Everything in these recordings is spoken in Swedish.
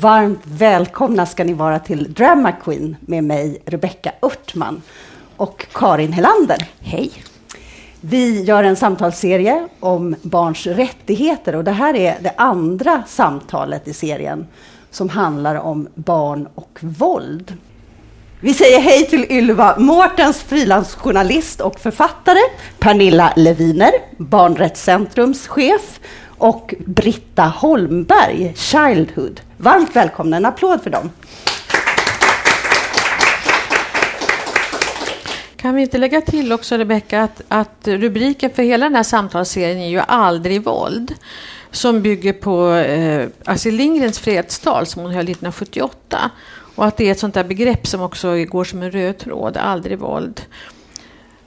varmt välkomna ska ni vara till Drama Queen med mig, Rebecka Örtman och Karin Helander. Hej! Vi gör en samtalsserie om barns rättigheter och det här är det andra samtalet i serien som handlar om barn och våld. Vi säger hej till Ylva Mårtens, frilansjournalist och författare, Pernilla Leviner, Barnrättscentrums chef och Britta Holmberg, Childhood. Varmt välkomna, en applåd för dem. Kan vi inte lägga till också, Rebecka, att, att rubriken för hela den här samtalsserien är ju Aldrig våld som bygger på eh, Astrid Lindgrens fredstal som hon höll 1978. Och att det är ett sånt där begrepp som också går som en röd tråd, aldrig våld.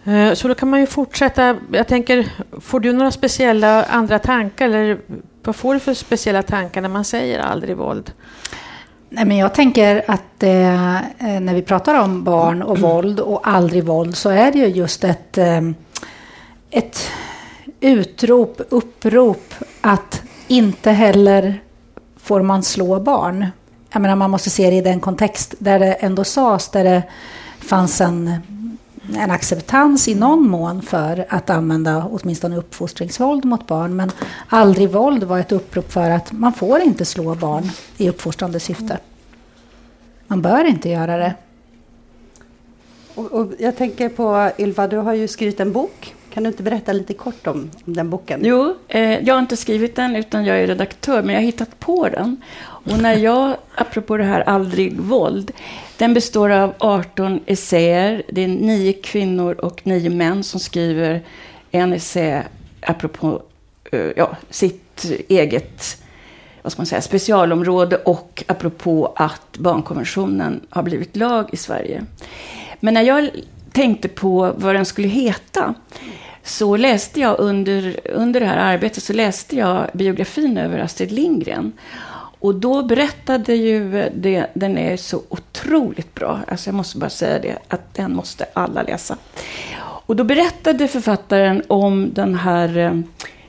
Eh, så då kan man ju fortsätta. Jag tänker, får du några speciella andra tankar? Eller vad får du för speciella tankar när man säger aldrig våld? Nej, men jag tänker att eh, när vi pratar om barn och våld och aldrig våld så är det ju just ett, eh, ett utrop, upprop att inte heller får man slå barn. Jag menar, man måste se det i den kontext där det ändå sades, där det fanns en, en acceptans i någon mån för att använda åtminstone uppfostringsvåld mot barn. Men aldrig våld var ett upprop för att man får inte slå barn i uppfostrande syfte. Man bör inte göra det. Och, och jag tänker på Ylva, du har ju skrivit en bok kan du inte berätta lite kort om, om den boken? Jo, eh, jag har inte skrivit den, utan jag är redaktör, men jag har hittat på den. Och när jag, apropå det här aldrig våld, den består av 18 essäer. Det är nio kvinnor och nio män som skriver en essä apropå eh, ja, sitt eget vad ska man säga, specialområde och apropå att barnkonventionen har blivit lag i Sverige. Men när jag tänkte på vad den skulle heta så läste jag under, under det här arbetet så läste jag biografin över Astrid Lindgren. Och då berättade ju, det, den är så otroligt bra, alltså jag måste bara säga det, att den måste alla läsa. Och då berättade författaren om den här eh,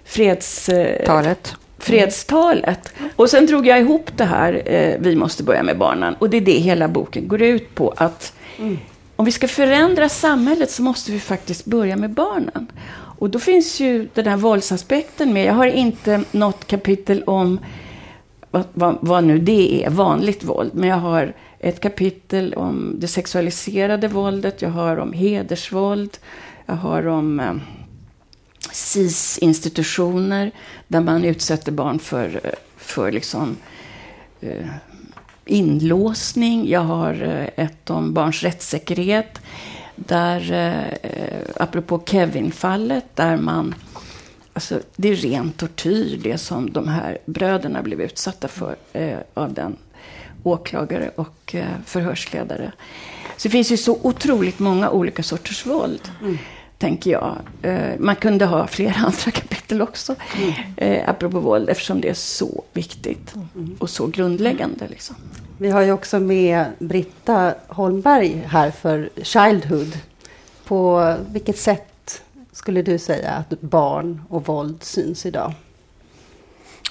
fredstalet. fredstalet. Och sen drog jag ihop det här, eh, Vi måste börja med barnen. Och det är det hela boken går ut på. att mm om vi ska förändra samhället så måste vi faktiskt börja med barnen. Och då finns ju den här våldsaspekten med. Jag har inte något kapitel om vad, vad, vad, nu det är, vanligt våld. Men jag har ett kapitel om det sexualiserade våldet. Jag har om hedersvåld. Jag har om eh, SIS-institutioner där man utsätter barn för, eh, för liksom, eh, inlåsning. Jag har eh, ett om barns rättssäkerhet. Där, eh, eh apropå Kevin-fallet, där man... Alltså, det är ren tortyr, det som de här bröderna blev utsatta för eh, av den åklagare och eh, förhörsledare. Så det finns ju så otroligt många olika sorters våld. Mm tänker jag. Eh, man kunde ha flera andra kapitel också, mm. eh, apropå våld, eftersom det är så viktigt mm. och så grundläggande. Liksom. Vi har ju också med Britta Holmberg här för Childhood. På vilket sätt skulle du säga att barn och våld syns idag?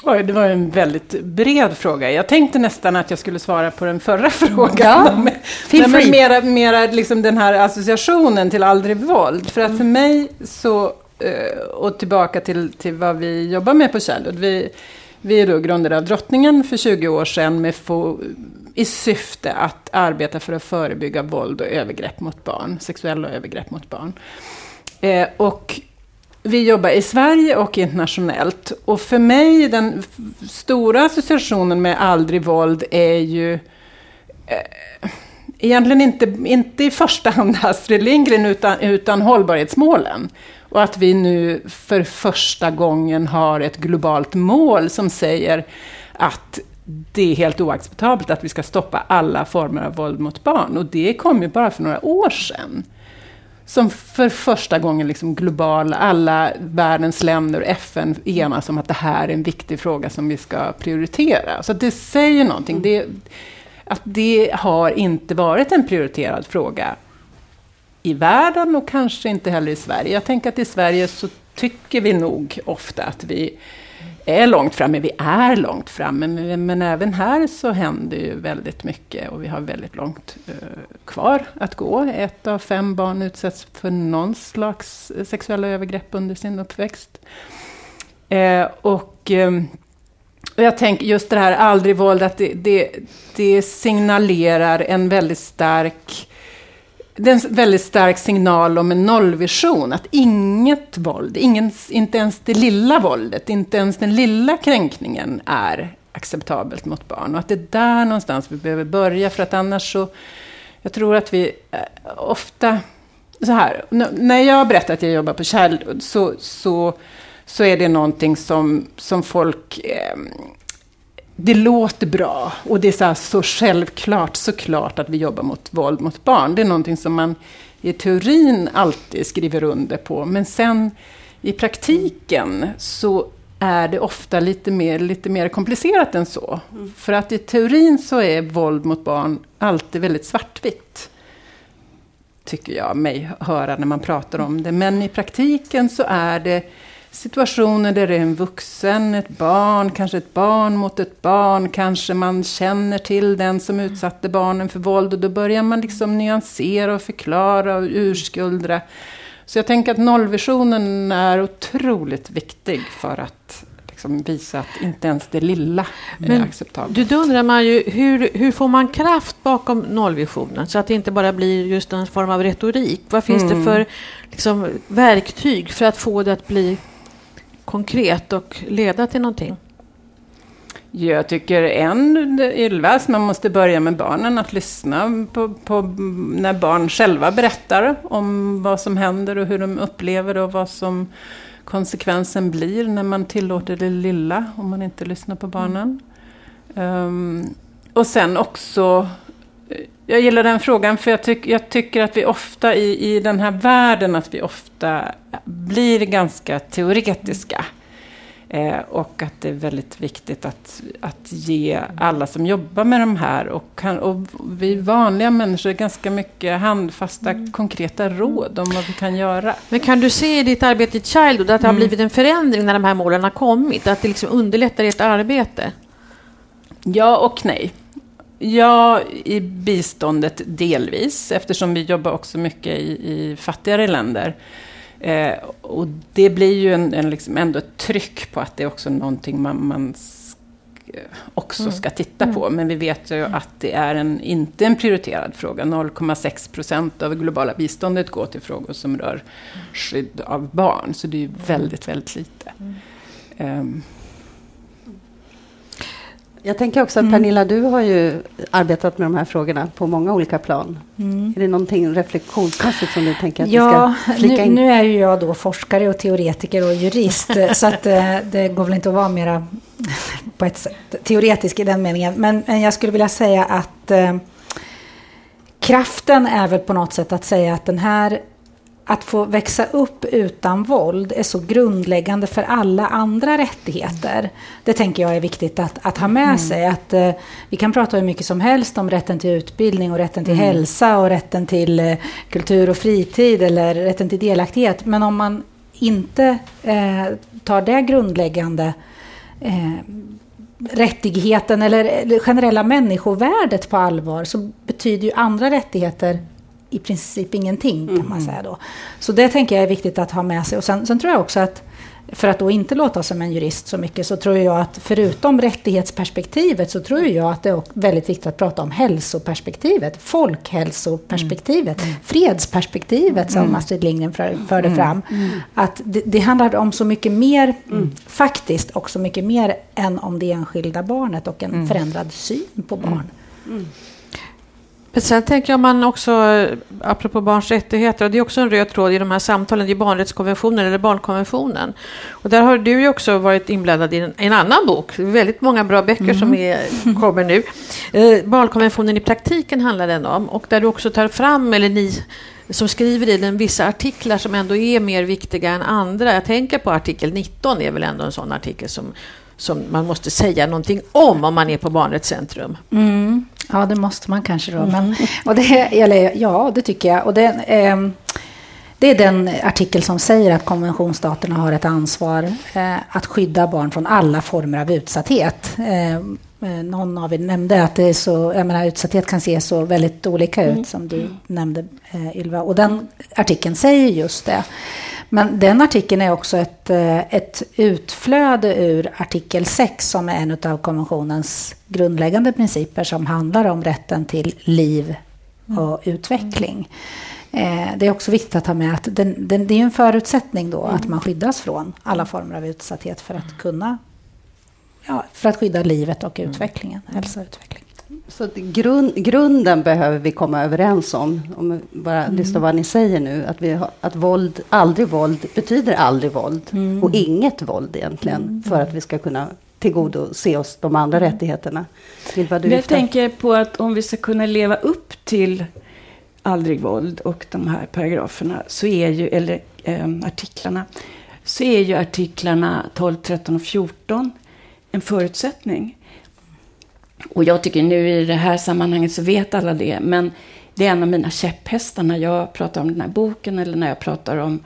Oj, det var en väldigt bred fråga. Jag tänkte nästan att jag skulle svara på den förra frågan. Ja, feel free. Mera, mera liksom den här associationen till aldrig våld. För att för mig så, eh, och tillbaka till, till vad vi jobbar med på Childhood. Vi, vi är då grundade av Drottningen för 20 år sedan med få, i syfte att arbeta för att förebygga våld och övergrepp mot barn, sexuella övergrepp mot barn. Eh, och vi jobbar i Sverige och internationellt. Och för mig, den stora associationen med aldrig våld är ju eh, egentligen inte, inte i första hand Astrid Lindgren, utan, utan hållbarhetsmålen. Och att vi nu för första gången har ett globalt mål som säger att det är helt oacceptabelt att vi ska stoppa alla former av våld mot barn. Och det kom ju bara för några år sedan som för första gången liksom globala, alla världens länder och FN enas om att det här är en viktig fråga som vi ska prioritera. Så det säger någonting. Mm. Det, att det har inte varit en prioriterad fråga i världen och kanske inte heller i Sverige. Jag tänker att i Sverige så tycker vi nog ofta att vi är långt framme. Vi är långt framme, men, men även här så händer ju väldigt mycket och vi har väldigt långt eh, kvar att gå. Ett av fem barn utsätts för någon slags eh, sexuella övergrepp under sin uppväxt. Eh, och, eh, och jag tänker just det här aldrig våld, att det, det, det signalerar en väldigt stark det är en väldigt stark signal om en nollvision. Att inget våld, ingen, inte ens det lilla våldet, inte ens den lilla kränkningen är acceptabelt mot barn. Och att det är där någonstans vi behöver börja, för att annars så... Jag tror att vi eh, ofta... Så här, när jag berättar att jag jobbar på Childhood så, så, så är det någonting som, som folk... Eh, det låter bra och det är så, så självklart, såklart att vi jobbar mot våld mot barn. Det är någonting som man i teorin alltid skriver under på. Men sen i praktiken så är det ofta lite mer, lite mer komplicerat än så. Mm. För att i teorin så är våld mot barn alltid väldigt svartvitt. Tycker jag mig höra när man pratar om det. Men i praktiken så är det situationer där det är en vuxen, ett barn, kanske ett barn mot ett barn, kanske man känner till den som utsatte barnen för våld och då börjar man liksom nyansera och förklara och urskuldra. Så jag tänker att nollvisionen är otroligt viktig för att liksom visa att inte ens det lilla är Men acceptabelt. Då undrar man ju, hur, hur får man kraft bakom nollvisionen så att det inte bara blir just en form av retorik? Vad finns mm. det för liksom, verktyg för att få det att bli konkret och leda till någonting? Jag tycker en, Ylvas, man måste börja med barnen, att lyssna på, på, när barn själva berättar om vad som händer och hur de upplever och vad som konsekvensen blir när man tillåter det lilla, om man inte lyssnar på barnen. Um, och sen också jag gillar den frågan för jag, tyck, jag tycker att vi ofta i, i den här världen, att vi ofta blir ganska teoretiska. Eh, och att det är väldigt viktigt att, att ge alla som jobbar med de här och, kan, och vi vanliga människor ganska mycket handfasta, mm. konkreta råd om vad vi kan göra. Men kan du se i ditt arbete i Childhood att det har mm. blivit en förändring när de här målen har kommit? Att det liksom underlättar ert arbete? Ja och nej. Ja, i biståndet delvis, eftersom vi jobbar också mycket i, i fattigare länder. Eh, och det blir ju en, en liksom ändå ett tryck på att det är också någonting man, man också mm. ska titta mm. på. Men vi vet ju att det är en, inte en prioriterad fråga. 0,6 procent av globala biståndet går till frågor som rör skydd av barn. Så det är ju väldigt, väldigt lite. Um, jag tänker också att mm. Pernilla, du har ju arbetat med de här frågorna på många olika plan. Mm. Är det någonting reflektionsmässigt som du tänker att ja, vi ska flika in? Nu, nu är ju jag då forskare och teoretiker och jurist, så att eh, det går väl inte att vara mera på ett sätt teoretisk i den meningen. Men, men jag skulle vilja säga att eh, kraften är väl på något sätt att säga att den här att få växa upp utan våld är så grundläggande för alla andra rättigheter. Det tänker jag är viktigt att, att ha med mm. sig. Att, eh, vi kan prata hur mycket som helst om rätten till utbildning och rätten till mm. hälsa och rätten till eh, kultur och fritid eller rätten till delaktighet. Men om man inte eh, tar det grundläggande eh, rättigheten eller generella människovärdet på allvar så betyder ju andra rättigheter i princip ingenting kan man mm. säga då. Så det tänker jag är viktigt att ha med sig. Och sen, sen tror jag också att för att då inte låta som en jurist så mycket så tror jag att förutom rättighetsperspektivet så tror jag att det är väldigt viktigt att prata om hälsoperspektivet, folkhälsoperspektivet, mm. mm. fredsperspektivet som mm. Astrid Lindgren förde mm. fram. Mm. Att det, det, handlar om så mycket mer, mm. faktiskt också mycket mer än om det enskilda barnet och en förändrad syn på barn. Men sen tänker jag man också, apropå barns rättigheter, och det är också en röd tråd i de här samtalen, det är barnrättskonventionen eller barnkonventionen. Och där har du ju också varit inblandad i en, en annan bok, väldigt många bra böcker mm. som är, kommer nu. Eh, barnkonventionen i praktiken handlar den om, och där du också tar fram, eller ni som skriver i den vissa artiklar som ändå är mer viktiga än andra. Jag tänker på artikel 19, är väl ändå en sån artikel som, som man måste säga någonting om om man är på Barnrättscentrum. Mm. Ja, det måste man kanske då. Men, och det, eller, ja, det tycker jag. Och det, eh, det är den artikel som säger att konventionsstaterna har ett ansvar eh, att skydda barn från alla former av utsatthet. Eh, eh någon av er nämnde att det är så, jag menar, utsatthet kan se så väldigt olika ut, mm. som du nämnde, eh, Ylva. Och den artikeln säger just det. Men den artikeln är också ett, eh, ett utflöde ur artikel 6 som är en av konventionens grundläggande principer som handlar om rätten till liv och mm. utveckling. Eh, det är också viktigt att ha med att den, den, det är en förutsättning då mm. att man skyddas från alla former av utsatthet för att kunna ja, för att skydda livet och mm. utvecklingen, mm. hälsa och utveckling. Så grund, grunden behöver vi komma överens om, om bara mm. lyssna vad ni säger nu, att, vi har, att våld, aldrig våld betyder aldrig våld mm. och inget våld egentligen mm. för att vi ska kunna tillgodose oss de andra mm. rättigheterna. Vill du Jag tänker på att om vi ska kunna leva upp till aldrig våld och de här paragraferna, så är ju, eller eh, artiklarna, så är ju artiklarna 12, 13 och 14 en förutsättning. Och jag tycker nu i det här sammanhanget så vet alla det, men det är en av mina käpphästar när jag pratar om den här boken eller när jag pratar om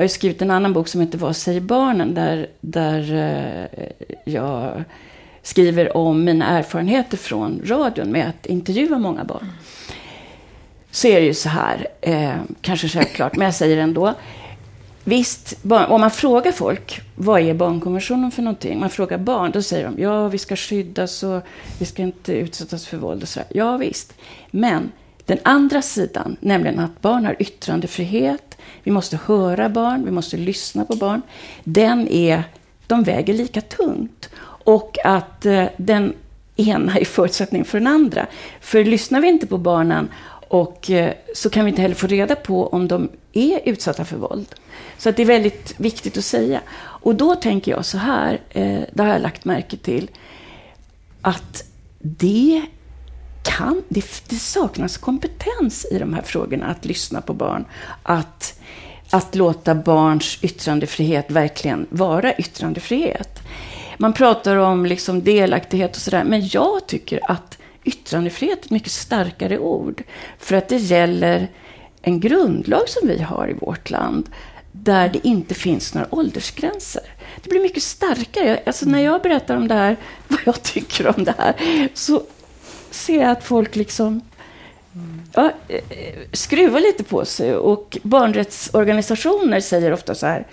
jag har skrivit en annan bok som heter Vad säger barnen? Där, där eh, jag skriver om mina erfarenheter från radion med att intervjua många barn. Så är det ju så här, eh, kanske självklart, men jag säger ändå. Visst, om man frågar folk, vad är barnkonventionen för någonting? Man frågar barn, då säger de, ja, vi ska skyddas och vi ska inte utsättas för våld och sådär. Ja, visst. Men den andra sidan, nämligen att barn har yttrandefrihet, vi måste höra barn, vi måste lyssna på barn, den är, de väger lika tungt. Och att eh, den ena är förutsättning för den andra. För lyssnar vi inte på barnen och eh, så kan vi inte heller få reda på om de är utsatta för våld. Så det är väldigt viktigt att säga. Och då tänker jag så här, eh, det har jag lagt märke till, att det kan, det, det, saknas kompetens i de här frågorna, att lyssna på barn, att, att låta barns yttrandefrihet verkligen vara yttrandefrihet. Man pratar om liksom delaktighet och sådär, men jag tycker att yttrandefrihet är ett mycket starkare ord. För att det gäller en grundlag som vi har i vårt land där det inte finns några åldersgränser. Det blir mycket starkare. Alltså när jag berättar om det här, vad jag tycker om det här, så ser jag att folk liksom ja, eh, eh, skruvar lite på sig. Och barnrättsorganisationer säger ofta så här,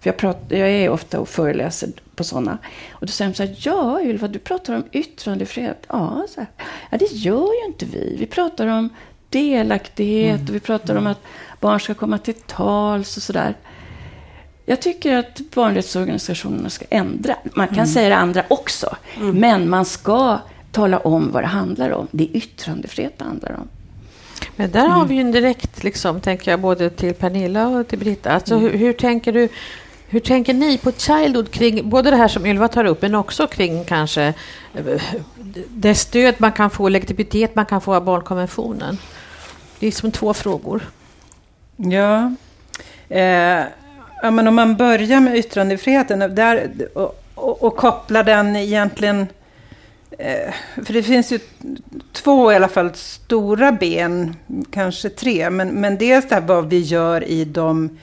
för jag, pratar, jag är ofta och föreläser på sådana. Och då säger de så här, ja Ylva, du pratar om yttrandefrihet. Ja, så här, ja, det gör ju inte vi. Vi pratar om delaktighet mm. och vi pratar om att barn ska komma till tals och sådär. Jag tycker att barnrättsorganisationerna ska ändra. Man kan mm. säga det andra också, mm. men man ska tala om vad det handlar om. Det är yttrandefrihet det handlar om. Men där har vi ju en direkt, liksom, tänker jag, både till Pernilla och till Britta. Alltså, mm. hur, hur, tänker du hur tänker ni på Childhood kring både det här som Ylva tar upp, men också kring kanske eh, det stöd man kan få, legitimitet man kan få av barnkonventionen? Det är som två frågor. Ja. Eh, ja men om man börjar med yttrandefriheten där, och, och, och kopplar den egentligen... Eh, för det finns ju två i alla fall stora ben, kanske tre. Men, men dels det här vad vi gör i de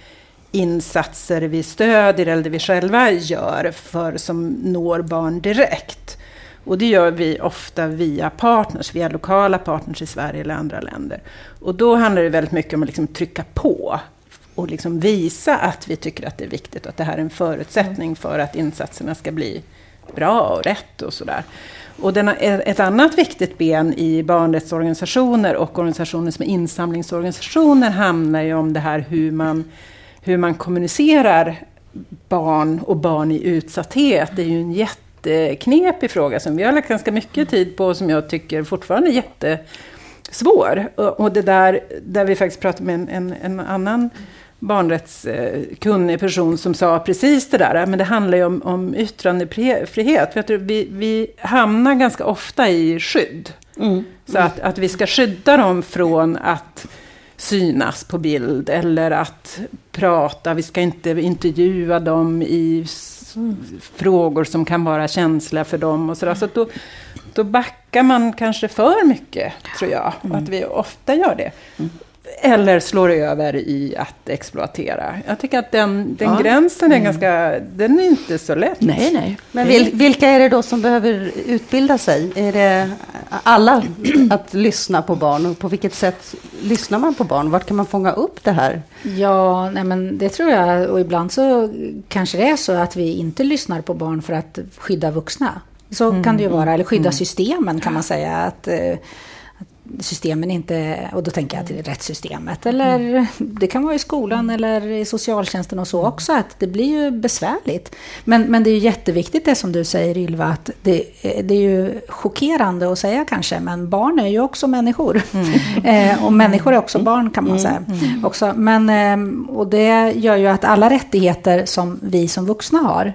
insatser vi stödjer eller det vi själva gör för som når barn direkt. Och det gör vi ofta via partners, via lokala partners i Sverige eller andra länder. Och då handlar det väldigt mycket om att liksom trycka på och liksom visa att vi tycker att det är viktigt och att det här är en förutsättning för att insatserna ska bli bra och rätt och sådär. Och den, ett annat viktigt ben i barnrättsorganisationer och organisationer som är insamlingsorganisationer handlar ju om det här hur man hur man kommunicerar barn och barn i utsatthet. Det är ju en jätteknepig fråga som vi har lagt ganska mycket tid på och som jag tycker fortfarande är jättesvår. Och det där, där vi faktiskt pratade med en, en, en annan barnrättskunnig person som sa precis det där, men det handlar ju om, om yttrandefrihet. Vi, vi hamnar ganska ofta i skydd. Mm. Så att, att vi ska skydda dem från att synas på bild eller att prata. Vi ska inte intervjua dem i frågor som kan vara känsliga för dem. Och så där. så då, då backar man kanske för mycket, tror jag. Mm. Att vi ofta gör det. Eller slår över i att exploatera. Jag tycker att den, den ja. gränsen är mm. ganska, den är inte så lätt. Nej, nej. Men vil, vilka är det då som behöver utbilda sig? Är det alla att lyssna på barn? Och på vilket sätt lyssnar man på barn? Vart kan man fånga upp det här? Ja, nej men det tror jag. Och ibland så kanske det är så att vi inte lyssnar på barn för att skydda vuxna. Så mm. kan det ju vara. Eller skydda mm. systemen kan man säga. Att, eh, systemen inte, och då tänker jag till rättssystemet, eller mm. det kan vara i skolan eller i socialtjänsten och så också, att det blir ju besvärligt. Men, men det är ju jätteviktigt det som du säger Ylva, att det, det är ju chockerande att säga kanske, men barn är ju också människor. Mm. eh, och människor är också barn kan man säga. Mm. Också. Men, eh, och det gör ju att alla rättigheter som vi som vuxna har,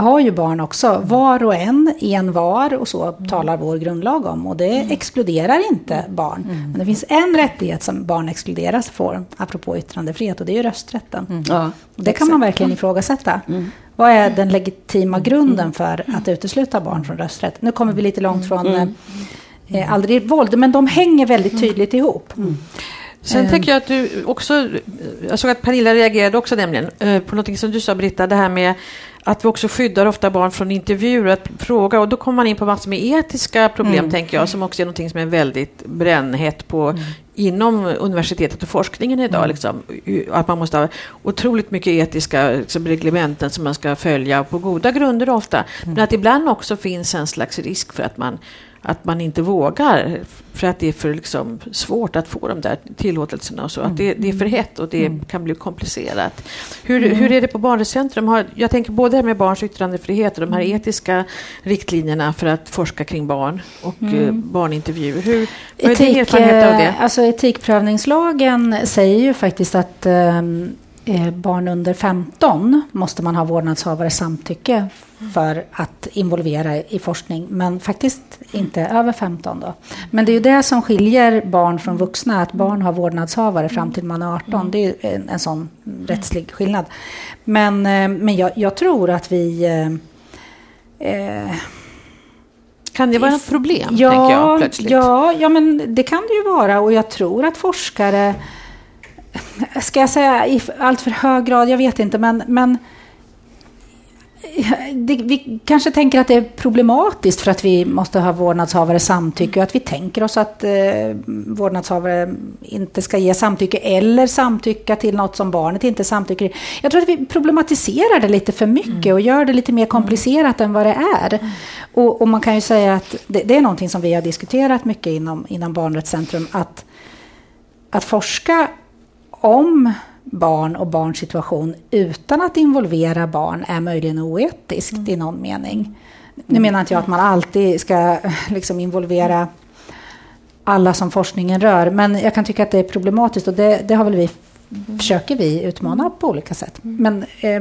har ju barn också. Var och en, en var och så talar vår grundlag om. Och det mm. exkluderar inte barn. Mm. Men det finns en rättighet som barn exkluderas får, apropå yttrandefrihet, och det är ju rösträtten. Mm. Ja, och det kan man verkligen ifrågasätta. Mm. Vad är den legitima grunden mm. för att utesluta barn från rösträtt? Nu kommer vi lite långt från mm. eh, aldrig våld, men de hänger väldigt tydligt ihop. Sen tänker jag att du också, jag såg att Pernilla reagerade också nämligen eh, på något som du sa Britta, det här med att vi också skyddar ofta barn från intervjuer att fråga och då kommer man in på massor med etiska problem mm. tänker jag som också är någonting som är väldigt brännhett på mm. inom universitetet och forskningen idag. Mm. Liksom, att man måste ha otroligt mycket etiska liksom, reglementen som man ska följa på goda grunder ofta. Mm. Men att ibland också finns en slags risk för att man att man inte vågar för att det är för liksom svårt att få de där tillåtelserna och så. Att det, det är för hett och det mm. kan bli komplicerat. Hur, mm. hur är det på Barnrättscentrum? Jag tänker både det med barns yttrandefrihet och de här mm. etiska riktlinjerna för att forska kring barn och mm. Eh, barnintervjuer. Hur, vad är din erfarenhet av det? Eh, alltså etikprövningslagen säger ju faktiskt att um, barn under 15 måste man ha vårdnadshavare samtycke för att involvera i forskning, men faktiskt inte över 15. Då. Men det är ju det som skiljer barn från vuxna, att barn har vårdnadshavare fram till man är 18. Det är en, en sån rättslig skillnad. Men, eh, men jag, jag tror att vi... Eh, kan det vara ett problem? Ja, jag, plötsligt? Ja, ja, men det kan det ju vara. Och jag tror att forskare ska jag säga i allt för hög grad, jag vet inte, men, men det, vi kanske tänker att det är problematiskt för att vi måste ha vårdnadshavare samtycke och att vi tänker oss att eh, vårdnadshavare inte ska ge samtycke eller samtycka till något som barnet inte samtycker Jag tror att vi problematiserar det lite för mycket mm. och gör det lite mer komplicerat mm. än vad det är. Mm. Och, och, man kan ju säga att det, det, är någonting som vi har diskuterat mycket inom, inom Barnrättscentrum, att, att forska om barn och barns situation utan att involvera barn är möjligen oetiskt mm. i någon mening. Nu menar inte jag att man alltid ska liksom involvera alla som forskningen rör, men jag kan tycka att det är problematiskt och det, det har väl vi, försöker vi utmana på olika sätt. Men, eh,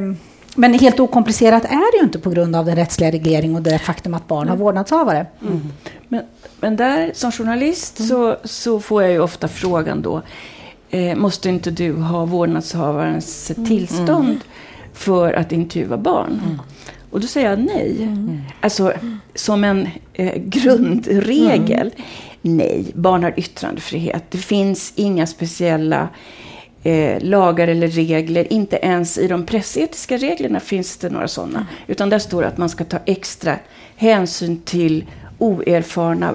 men helt okomplicerat är det ju inte på grund av den rättsliga reglering och det faktum att barn har vårdnadshavare. Mm. Men, men där som journalist mm. så, så får jag ju ofta frågan då, eh, måste inte du ha vårdnadshavarens mm. tillstånd mm. för att intervjua barn? Mm. Och då säger jag nej. Mm. Alltså, som en eh, grundregel. Nej, barn har yttrandefrihet. Det finns inga speciella eh, lagar eller regler. Inte ens i de pressetiska reglerna finns det några sådana. Utan där står det att man ska ta extra hänsyn till oerfarna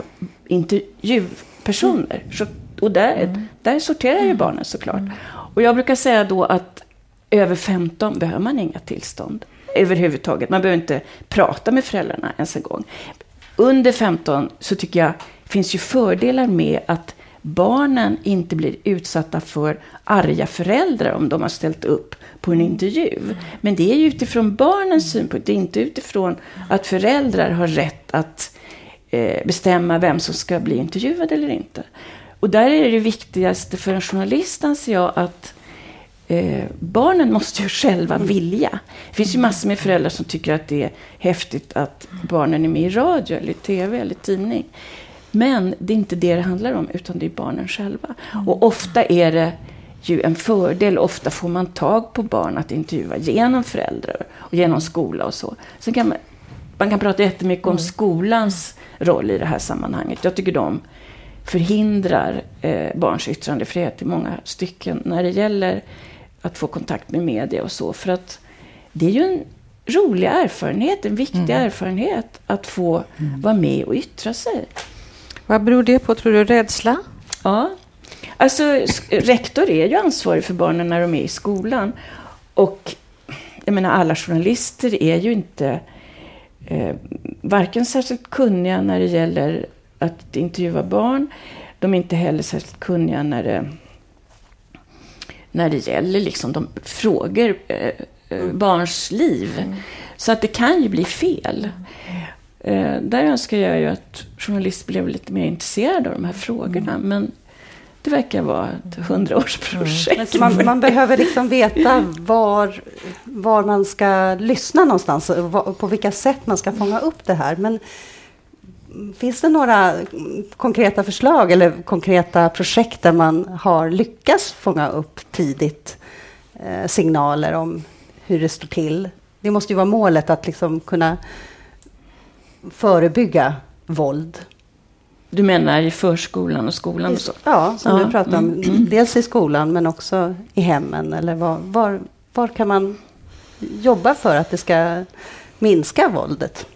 intervjupersoner. Så och där, mm. där sorterar ju mm. barnen såklart. Mm. Och jag brukar säga då att över 15 behöver man inga tillstånd överhuvudtaget. Man behöver inte prata med föräldrarna ens en gång. Under 15 så tycker jag finns ju fördelar med att barnen inte blir utsatta för arga föräldrar om de har ställt upp på en intervju. Men det är ju utifrån barnens synpunkt, det är inte utifrån att föräldrar har rätt att eh, bestämma vem som ska bli intervjuad eller inte. Och där är det viktigaste för en journalist, anser jag, att eh, barnen måste ju själva vilja. Det finns ju massor med föräldrar som tycker att det är häftigt att barnen är med i radio, eller tv eller tidning. Men det är inte det det handlar om, utan det är barnen själva. Och ofta är det ju en fördel. Ofta får man tag på barn att intervjua genom föräldrar och genom skola och så. Sen kan man, man kan prata jättemycket om skolans roll i det här sammanhanget. Jag tycker de förhindrar eh, barns yttrandefrihet i många stycken när det gäller att få kontakt med media och så. För att det är ju en rolig erfarenhet, en viktig mm. erfarenhet att få mm. vara med och yttra sig. Vad beror det på, tror du? Rädsla? Ja. Alltså, rektor är ju ansvarig för barnen när de är i skolan. Och jag menar, alla journalister är ju inte eh, varken särskilt kunniga när det gäller att intervjua barn. De är inte heller särskilt kunniga när det, när det gäller liksom de frågor, eh, eh, barns liv. Mm. Så att det kan ju bli fel. Eh, där önskar jag ju att journalister blev lite mer intresserade av de här frågorna. Mm. Men det verkar vara ett hundraårsprojekt. Mm. Man, man, behöver liksom veta var, var man ska lyssna någonstans och på vilka sätt man ska fånga upp det här. Men finns det några konkreta förslag eller konkreta projekt där man har lyckats fånga upp tidigt eh, signaler om hur det står till? Det måste ju vara målet att liksom kunna förebygga våld. Du menar i förskolan och skolan? Och så? Ja, som ja. du pratar om. Mm. Dels i skolan men också i hemmen. Eller var, var, var kan man jobba för att det ska minska våldet?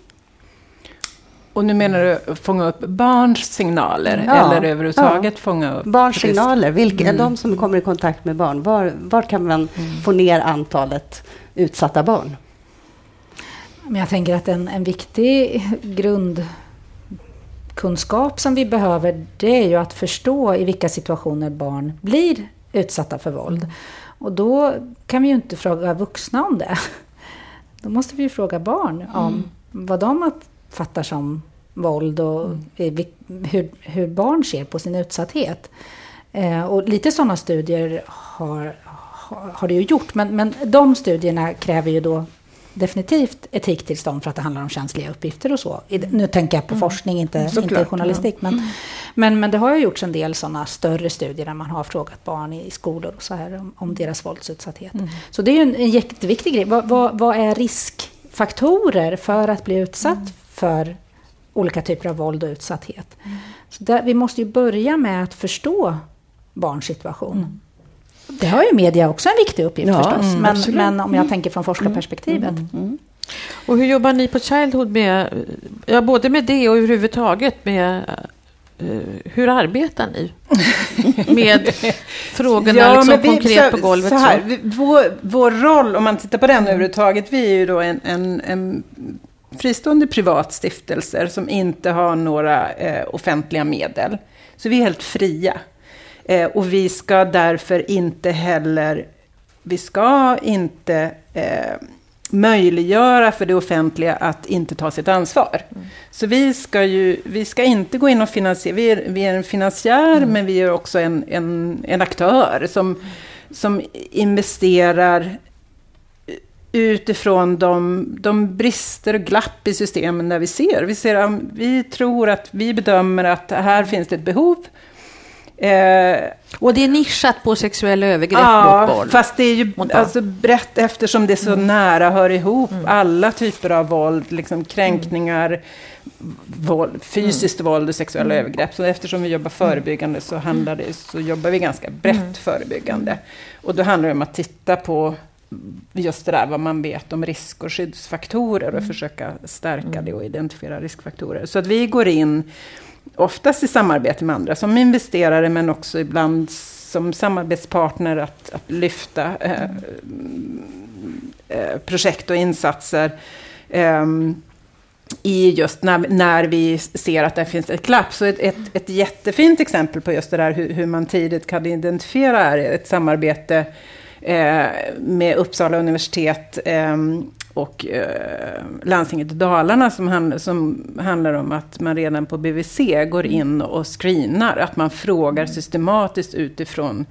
Och nu menar du fånga upp barns signaler ja, eller överhuvudtaget ja. fånga upp? Barns signaler, vilka mm. de som kommer i kontakt med barn. Var, var kan man mm. få ner antalet utsatta barn? Men jag tänker att en, en viktig grundkunskap som vi behöver, det är ju att förstå i vilka situationer barn blir utsatta för våld. Och då kan vi ju inte fråga vuxna om det. Då måste vi ju fråga barn om mm. vad de uppfattar som våld och mm. hur, hur barn ser på sin utsatthet. Eh, och lite sådana studier har, har, har det ju gjort, men, men de studierna kräver ju då definitivt etiktillstånd för att det handlar om känsliga uppgifter och så. Nu tänker jag på mm. forskning, inte, inte journalistik. Men, mm. men, men det har ju gjorts en del sådana större studier där man har frågat barn i skolor och så här om, om deras våldsutsatthet. Mm. Så det är ju en, en jätteviktig grej. Vad, vad, vad, är riskfaktorer för att bli utsatt mm. För olika typer av våld och utsatthet? Mm. Så där, vi måste ju börja med att förstå barns situation. Mm. Det har ju media också en viktig uppgift ja, förstås. Mm, men, men, om jag tänker från forskarperspektivet. Mm, mm, mm, och hur jobbar ni på Childhood med, ja, både med det och överhuvudtaget med Uh, hur arbetar ni med frågorna ja, liksom, vi, konkret så, på golvet? Så här, vi, vår, vår roll, om man tittar på den överhuvudtaget, vi är ju då en, en, en fristående privat stiftelse som inte har några eh, offentliga medel. Så vi är helt fria. Eh, och vi ska därför inte heller, vi ska inte eh, möjliggöra för det offentliga att inte ta sitt ansvar. Mm. Så vi ska ju, vi ska inte gå in och finansiera, vi är, vi är en finansiär mm. men vi är också en, en, en aktör som, som investerar utifrån de, de brister och glapp i systemen där vi ser. Vi, ser, vi tror att vi bedömer att här finns det ett behov Eh, och det är nischat på sexuella övergrepp ja, mot barn? fast det är ju alltså, brett eftersom det så mm. nära hör ihop. Mm. Alla typer av våld, liksom kränkningar, mm. våld, fysiskt mm. våld och sexuella mm. övergrepp. Så eftersom vi jobbar förebyggande så, handlar det, så jobbar vi ganska brett mm. förebyggande. Och då handlar det om att titta på just det där vad man vet om risk och skyddsfaktorer och försöka stärka det och identifiera riskfaktorer. Så att vi går in oftast i samarbete med andra, som investerare men också ibland som samarbetspartner att, att lyfta eh, eh, projekt och insatser. Eh, i just när, när vi ser att det finns ett glapp. Så ett, ett, ett jättefint exempel på just det där hur, hur man tidigt kan identifiera är ett samarbete med Uppsala universitet ehm, och eh, landstinget Dalarna som, hand, som handlar om att man redan på BVC går in och screenar. Att man frågar systematiskt utifrån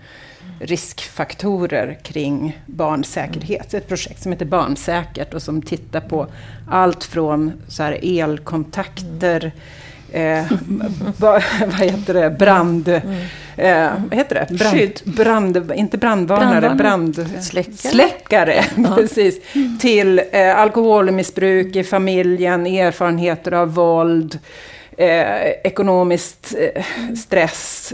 riskfaktorer kring barnsäkerhet. Ett projekt som heter Barnsäkert och som tittar på allt från så här elkontakter, eh, vad, vad heter det, brand... Mm. Eh, vad heter det? Brand, Skydd. Brand, inte brandvarnare, brandsläckare. Ja. precis. Till eh, alkoholmissbruk i familjen, erfarenheter av våld. eh, ekonomiskt eh, stress,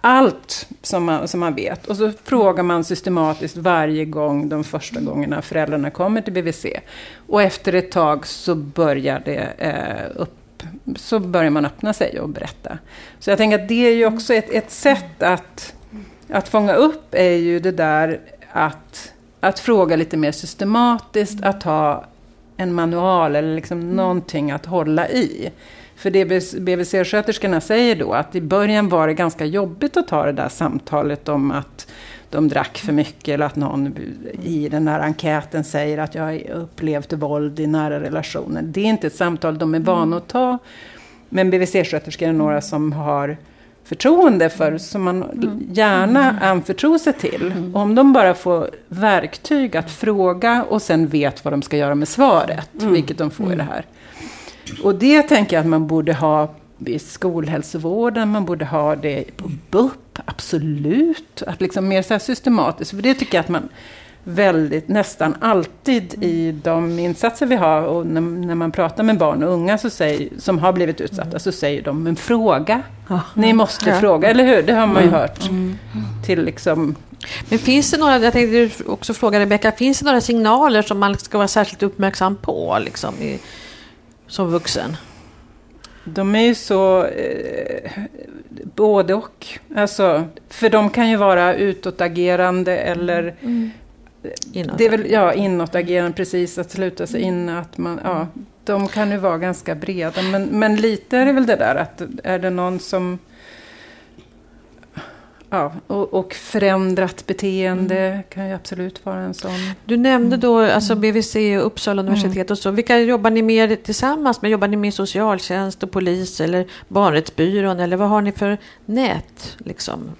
allt som man, som man vet. Och så frågar man systematiskt varje gång de första gångerna föräldrarna kommer till BVC. Och efter ett tag så börjar det eh, upp så börjar man öppna sig och berätta. Så jag tänker att det är ju också ett, ett sätt att, att fånga upp är ju det där att, att fråga lite mer systematiskt, att ha en manual eller liksom mm. någonting att hålla i. För det BVC-sköterskorna säger då att i början var det ganska jobbigt att ta det där samtalet om att de drack för mycket eller att någon i den här enkäten säger att jag har upplevt våld i nära relationer. Det är inte ett samtal de är vana att ta. Men BVC-sköterskor är några som har förtroende för, som man gärna anförtror sig till. Om de bara får verktyg att fråga och sen vet vad de ska göra med svaret, vilket de får i det här. Och det tänker jag att man borde ha i skolhälsovården, man borde ha det på BUP, absolut. Att liksom mer så systematiskt, för det tycker jag att man väldigt, nästan alltid i de insatser vi har och när, när man pratar med barn och unga så säger, som har blivit utsatta så säger de, men fråga. Ja. Ni måste ja. fråga, eller hur? Det har man ju mm. hört. Mm. Till liksom men finns det några, jag tänkte också fråga Rebecka, finns det några signaler som man ska vara särskilt uppmärksam på liksom, i, som vuxen? De är ju så eh, både och. Alltså, för de kan ju vara utåtagerande eller mm. Inåt. Det är väl, ja, inåtagerande, precis. Att sluta sig in. Att man, ja, de kan ju vara ganska breda. Men, men lite är det väl det där att är det någon som Ja, och, och, förändrat beteende mm. kan ju absolut vara en sån. Du nämnde då alltså BVC och Uppsala mm. universitet och så. Vilka jobbar ni med tillsammans med? Jobbar ni med socialtjänst och polis eller Barnrättsbyrån? Eller vad har ni för nätverk? Liksom,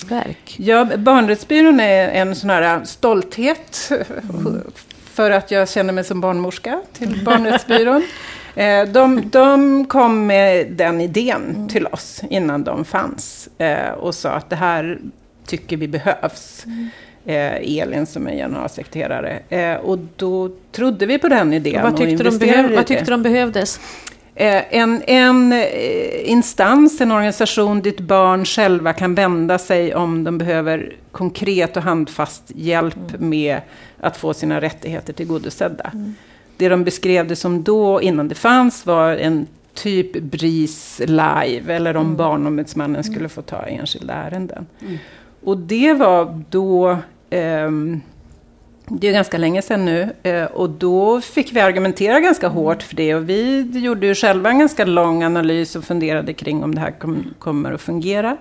ja, Barnrättsbyrån är en sån här stolthet mm. för att jag känner mig som barnmorska till Barnrättsbyrån. Eh, de, de kom med den idén mm. till oss innan de fanns eh, och sa att det här tycker vi behövs. Mm. Eh, Elin som är generalsekreterare. Eh, och då trodde vi på den idén. Och vad tyckte, och de, behöv, vad tyckte de behövdes? Eh, en, en eh, instans, en organisation dit barn själva kan vända sig om de behöver konkret och handfast hjälp mm. med att få sina rättigheter tillgodosedda. Mm. Det de beskrev det som då, innan det fanns, var en typ BRIS live, eller om mm. Barnombudsmannen skulle få ta enskilda ärenden. Mm. Och det var då, eh, det är ganska länge sedan nu, eh, och då fick vi argumentera ganska hårt för det. Och vi gjorde ju själva en ganska lång analys och funderade kring om det här kom, kommer att fungera.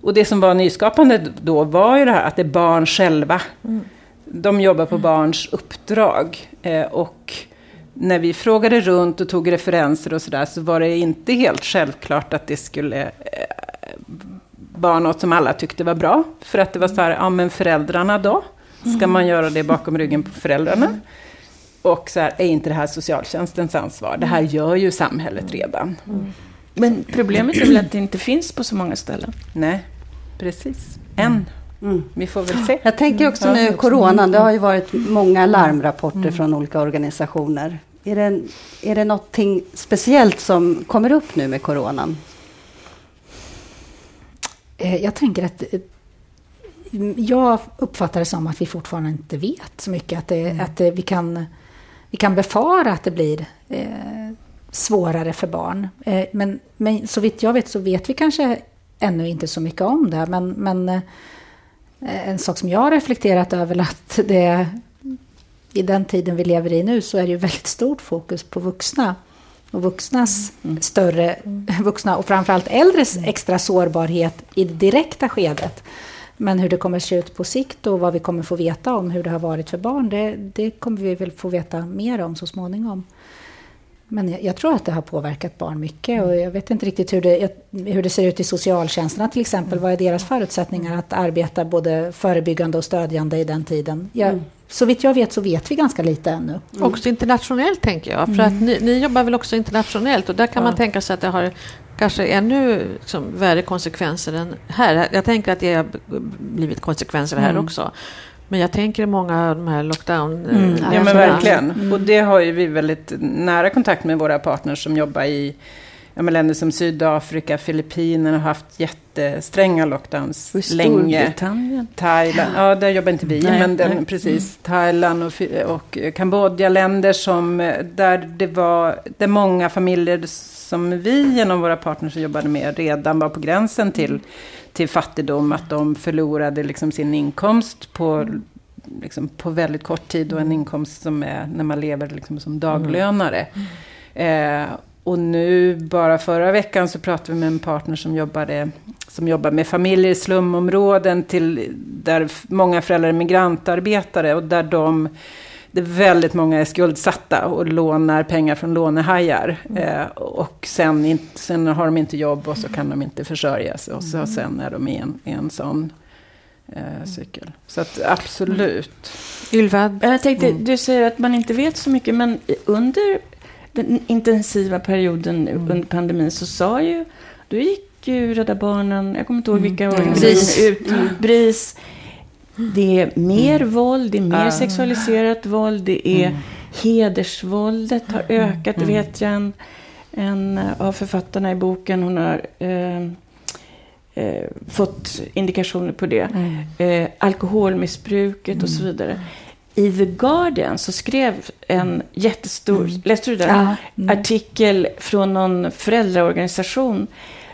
Och det som var nyskapande då var ju det här att det är barn själva. Mm. De jobbar på barns uppdrag. Eh, och när vi frågade runt och tog referenser och sådär så var det inte helt självklart att det skulle var något som alla tyckte var bra. För att det var så här, ja men föräldrarna då? Ska man göra det bakom ryggen på föräldrarna? Och så här, är inte det här socialtjänstens ansvar? Det här gör ju samhället redan. Men problemet är väl att det inte finns på så många ställen? Nej, precis. Än. Mm. Vi får väl se. Jag tänker också nu, coronan, det har ju varit många larmrapporter mm. från olika organisationer. Är det, är det någonting speciellt som kommer upp nu med coronan? Eh, jag tänker att eh, jag uppfattar det som att vi fortfarande inte vet så mycket. Att, det, mm. att vi, kan, vi kan befara att det blir eh, svårare för barn. Eh, men, men så vitt jag vet så vet vi kanske ännu inte så mycket om det. Men, men eh, en sak som jag har reflekterat över är att det, i den tiden vi lever i nu så är det ju väldigt stort fokus på vuxna och vuxnas mm. större, vuxna och framförallt äldres extra sårbarhet i det direkta skedet. Men hur det kommer se ut på sikt och vad vi kommer få veta om hur det har varit för barn, det, det kommer vi väl få veta mer om så småningom. Men jag, jag, tror att det har påverkat barn mycket och jag vet inte riktigt hur det, hur det ser ut i socialtjänsterna till exempel. Vad är deras förutsättningar att arbeta både förebyggande och stödjande i den tiden? Jag, mm. Så vitt jag vet så vet vi ganska lite ännu. Mm. Också internationellt tänker jag, för mm. att ni, ni, jobbar väl också internationellt och där kan ja. man tänka sig att det har kanske ännu liksom, värre konsekvenser än här. Jag tänker att det har blivit konsekvenser här mm. också. Men jag tänker många av de här lockdown... Mm. Ja men verkligen. Mm. Och det har ju vi väldigt nära kontakt med våra partners som jobbar i ja, länder som Sydafrika, Filippinerna har haft jättestränga lockdowns och länge. Thailand, ja där jobbar inte vi, nej, men den, nej. precis. Mm. Thailand och, och Kambodja, länder som, där det var, där många familjer som vi genom våra partners jobbade med redan var på gränsen till, till fattigdom, att de förlorade liksom sin inkomst på liksom på väldigt kort tid och en inkomst som är när man lever liksom som daglönare. Mm. Eh, och nu, bara förra veckan, så pratade vi med en partner som jobbade som jobbar med familjer i slumområden till, där många föräldrar är migrantarbetare och där de det är väldigt många är skuldsatta och lånar pengar från lånehajar. Mm. Eh, och sen, sen har de inte jobb och så kan de inte försörja sig. Och så, mm. sen är de i en, i en sån eh, cykel. Så att absolut. Ylva? Jag tänkte, mm. du säger att man inte vet så mycket, men under den intensiva perioden mm. under pandemin så sa ju, då gick ju Rädda Barnen, jag kommer inte ihåg mm. vilka mm. organisationer, ut, mm. BRIS. Det är mer mm. våld, det är mer sexualiserat våld, det är hedersvåldet har ökat, mm. vet jag. En, en av författarna i boken, hon har eh, eh, fått indikationer på det. Mm. Eh, alkoholmissbruket mm. och så vidare. I The Guardian så skrev en jättestor, mm. läste du den? Ja. Mm. Artikel från någon föräldraorganisation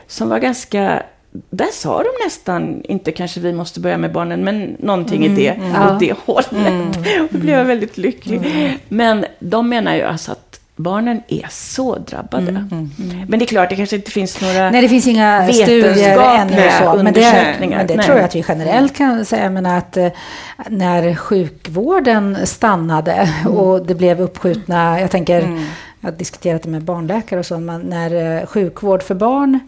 som var ganska där sa de nästan, inte kanske vi måste börja med barnen, men någonting mm, i det, mm, åt det hållet. Mm, Då blev jag väldigt lycklig. Mm. Men de menar ju alltså att barnen är så drabbade. Mm. Mm. Men det är klart, det kanske inte finns några Nej, det finns inga studier ännu. Så, men det, men det tror jag att vi generellt kan säga. Men att eh, när sjukvården stannade mm. och det blev uppskjutna, jag tänker, mm. jag har diskuterat det med barnläkare och så, men när eh, sjukvård för barn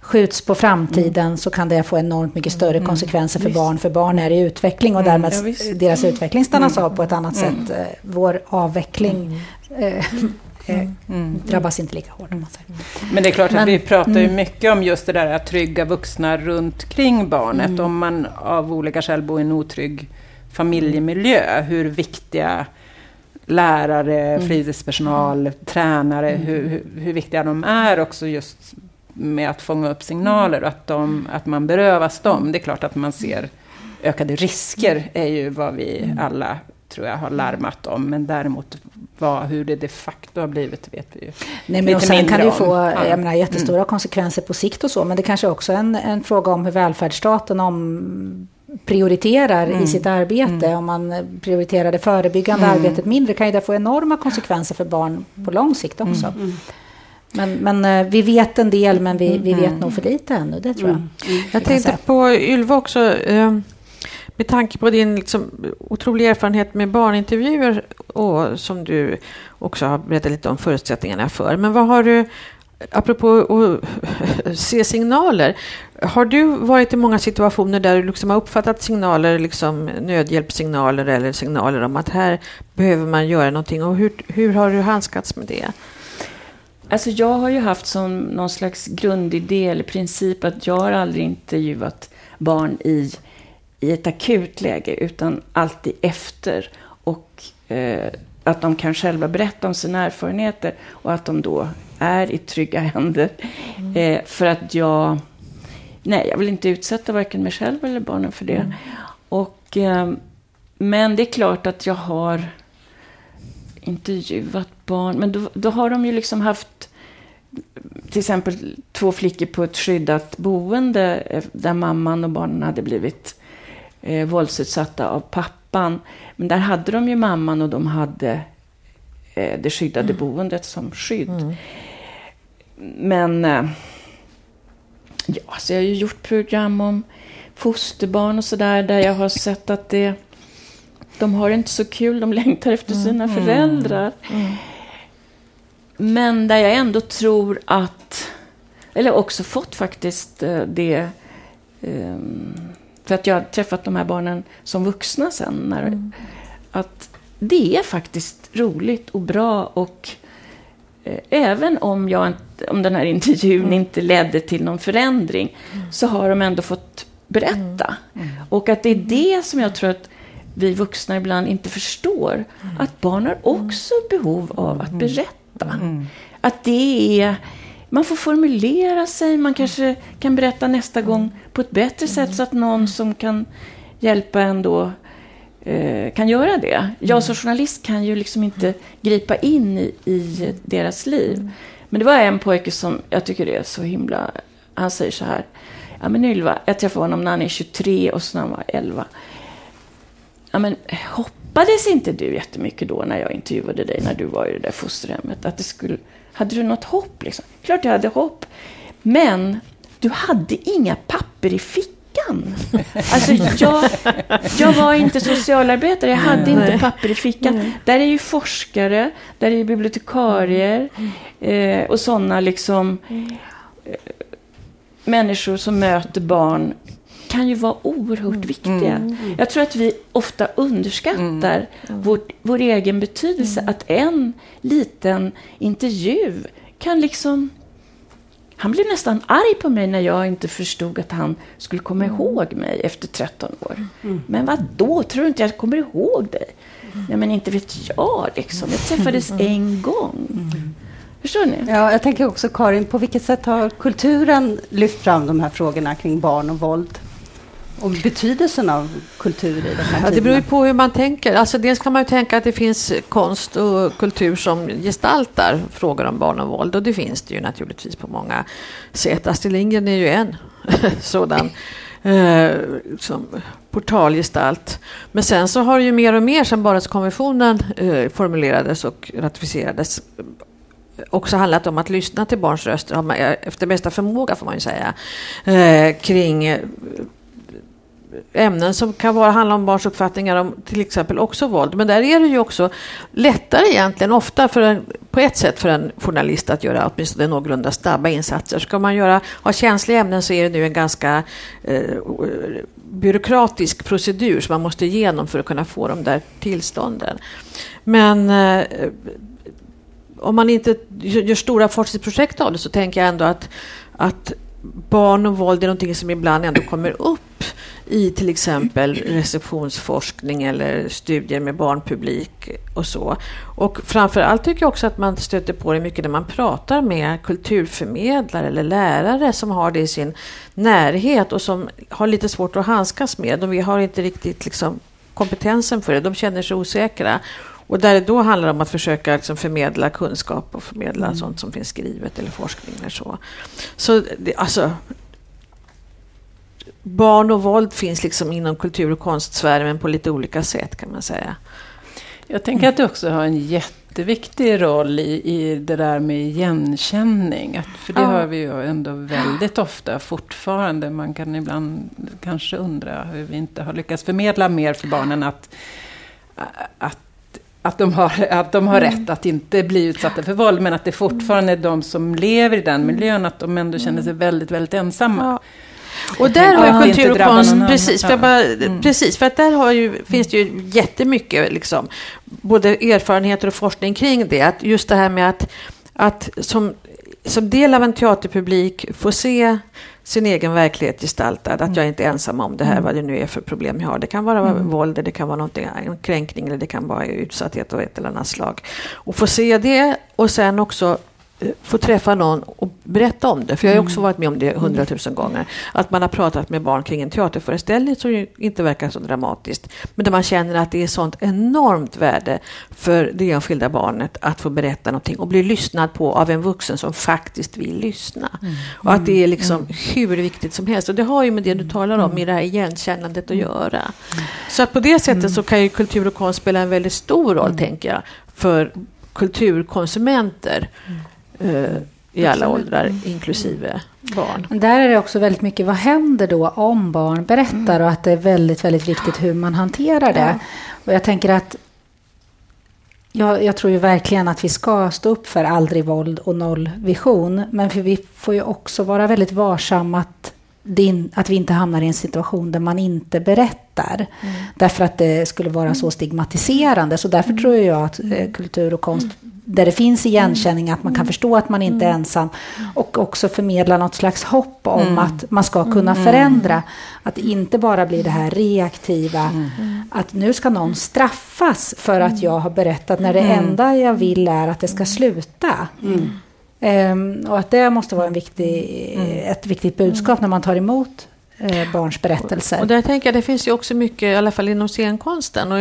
skjuts på framtiden mm. så kan det få enormt mycket större mm. konsekvenser för barn. För barn är i utveckling och mm. därmed ja, deras utveckling stannas av på ett annat sätt. Eh, vår avveckling mm. Mm. drabbas inte lika hårt. Man säger. Men det är klart att Men, vi pratar ju mm. mycket om just det där att trygga vuxna runt kring barnet. Mm. Om man av olika skäl bor i en otrygg familjemiljö, hur viktiga lärare, mm. fritidspersonal, tränare, mm. hur, hur, hur, viktiga de är också just med att fånga upp signaler och att, de, att man berövas dem. Det är klart att man ser ökade risker, är ju vad vi alla tror jag har larmat om. Men däremot vad, hur det de facto har blivit vet vi ju Nej, men och Sen kan det ju få ja. jag menar, jättestora mm. konsekvenser på sikt och så. Men det kanske också är en, en fråga om hur välfärdsstaten om prioriterar mm. i sitt arbete. Mm. Om man prioriterar det förebyggande mm. arbetet mindre kan ju det få enorma konsekvenser för barn på lång sikt också. Mm. Men, men, eh, vi vet en del, men vi, vi vet nog för lite ännu, det tror jag. Mm. Jag tänkte på Ylva också. Med tanke på din liksom, otroliga erfarenhet med barnintervjuer och som du också har berättat lite om förutsättningarna för. Men vad har du, apropå att se signaler, har du varit i många situationer där du liksom har uppfattat signaler, liksom nödhjälpssignaler eller signaler om att här behöver man göra någonting och hur, hur har du handskats med det? Alltså jag har ju haft som någon slags grundidé eller princip att jag har aldrig intervjuat barn i i ett akut läge, utan alltid efter. Och eh, att de kan själva berätta om sina erfarenheter och att de då är i trygga händer. Mm. Eh, för att jag, nej, jag vill inte utsätta varken mig själv eller barnen för det. Mm. Och, eh, men det är klart att jag har intervjuat barn, men då, då har de ju liksom haft till exempel två flickor på ett skyddat boende eh, där mamman och barnen hade blivit eh, våldsutsatta av pappan. Men där hade de ju mamman och de hade eh, det skyddade mm. boendet som skydd. Mm. Men eh, ja, så jag har ju gjort program om fosterbarn och sådär där jag har sett att det, de har inte så kul, de längtar efter mm. sina mm. föräldrar. Mm. Men där jag ändå tror att, eller också fått faktiskt eh, det um, för att jag har träffat de här barnen som vuxna sen. När, mm. Att det är faktiskt roligt och bra och eh, även om, jag, om den här intervjun mm. inte ledde till någon förändring mm. så har de ändå fått berätta. Mm. Mm. Och att det är det som jag tror att vi vuxna ibland inte förstår. Mm. Att barn har också behov av att berätta. Att det är man får formulera sig, man kanske kan berätta nästa gång på ett bättre sätt så att någon som kan hjälpa en då eh, kan göra det. Jag som journalist kan ju liksom inte gripa in i, i deras liv. Men det var en pojke som jag tycker är så himla... Han säger så här. Ja men Ylva, jag träffade honom när han är 23 och så när han var 11. Ja men hoppades inte du jättemycket då när jag intervjuade dig när du var i det där fosterhemmet? Att det skulle, hade du något hopp liksom? Klart jag hade hopp. Men du hade inga papper i fickan. Alltså jag, jag var inte socialarbetare, jag hade inte papper i fickan. Där är ju forskare, där är ju bibliotekarier eh, och sådana liksom eh, människor som möter barn kan ju vara oerhört mm. viktiga. Mm. Jag tror att vi ofta underskattar mm. vår, vår egen betydelse. Att en liten intervju kan liksom... Han blev nästan arg på mig när jag inte förstod att han skulle komma ihåg mig efter 13 år. Men vad då? Tror du inte jag kommer ihåg dig? Nej, men inte vet jag. Liksom. Jag träffades en gång. Förstår ni? Ja, jag tänker också Karin, på vilket sätt har kulturen lyft fram de här frågorna kring barn och våld? Och betydelsen av kultur i de här ja, Det beror ju på hur man tänker. Alltså dels kan man ju tänka att det finns konst och kultur som gestaltar frågor om barn och våld. Och det finns det ju naturligtvis på många sätt. Astrid Lindgren är ju en sådan eh, som portalgestalt. Men sen så har det ju mer och mer sedan Barnrättskonventionen eh, formulerades och ratificerades också handlat om att lyssna till barns röster efter bästa förmåga får man ju säga. Eh, kring ämnen som kan vara, handla om barns uppfattningar om till exempel också våld. Men där är det ju också lättare egentligen, ofta för en, på ett sätt för en journalist att göra åtminstone någorlunda snabba insatser. Ska man göra, ha känsliga ämnen så är det nu en ganska eh, byråkratisk procedur som man måste igenom för att kunna få de där tillstånden. Men eh, om man inte gör stora forskningsprojekt av det så tänker jag ändå att, att barn och våld är någonting som ibland ändå kommer upp i till exempel receptionsforskning eller studier med barnpublik och så. Och framför allt tycker jag också att man stöter på det mycket när man pratar med kulturförmedlare eller lärare som har det i sin närhet och som har lite svårt att handskas med. De har inte riktigt liksom kompetensen för det, de känner sig osäkra. Och där det då handlar om att försöka liksom förmedla kunskap och förmedla mm. sånt som finns skrivet eller forskning eller så. Så det, alltså, barn och våld finns liksom inom kultur och konstsfären på lite olika sätt kan man säga. Jag tänker att du också har en jätteviktig roll i, i det där med igenkänning. Att, för det ja. hör vi ju ändå väldigt ofta fortfarande. Man kan ibland kanske undra hur vi inte har lyckats förmedla mer för barnen att, att att de, har, att de har mm. rätt att inte bli utsatta för våld, men att det fortfarande är de som lever i den miljön, att de ändå känner sig väldigt, väldigt ensamma. Ja. Och där har ju kultur och konst, precis, för, bara, mm. precis, för att där har ju, finns det ju jättemycket, liksom, både erfarenheter och forskning kring det. Att just det här med att, att som, som del av en teaterpublik få se sin egen verklighet gestaltad. Att jag mm. inte är ensam om det här, mm. vad det nu är för problem jag har. Det kan vara mm. våld, det kan vara en kränkning eller det kan vara utsatthet av ett eller annat slag. Och få se det och sen också få träffa någon och berätta om det. För jag har också mm. varit med om det hundratusen gånger. Att man har pratat med barn kring en teaterföreställning som inte verkar så dramatiskt. Men där man känner att det är sånt enormt värde för det enskilda barnet att få berätta någonting och bli lyssnad på av en vuxen som faktiskt vill lyssna. Mm. Och att det är liksom mm. hur viktigt som helst. Och det har ju med det du talar om, i det här igenkännandet att göra. Så att på det sättet så kan ju kultur och konst spela en väldigt stor roll, tänker jag, för kulturkonsumenter. Eh, i alla åldrar, inklusive barn. Där är det också väldigt mycket, vad händer då om barn berättar och att det är väldigt, väldigt viktigt hur man hanterar det. Och jag tänker att jag, jag, tror ju verkligen att vi ska stå upp för aldrig våld och nollvision. Men för vi får ju också vara väldigt varsamma att, din, att vi inte hamnar i en situation där man inte berättar. Mm. Därför att det skulle vara så stigmatiserande. Så därför mm. tror jag att eh, kultur och konst där det finns igenkänning, att man kan förstå att man inte är ensam och också förmedla något slags hopp om mm. att man ska kunna mm. förändra. Att det inte bara blir det här reaktiva, mm. att nu ska någon straffas för att jag har berättat, när det enda jag vill är att det ska sluta. Um, och att det måste vara en viktig, mm. ett viktigt budskap när man tar emot eh, barns berättelser. Och där tänker jag, det finns ju också mycket, i alla fall inom scenkonsten och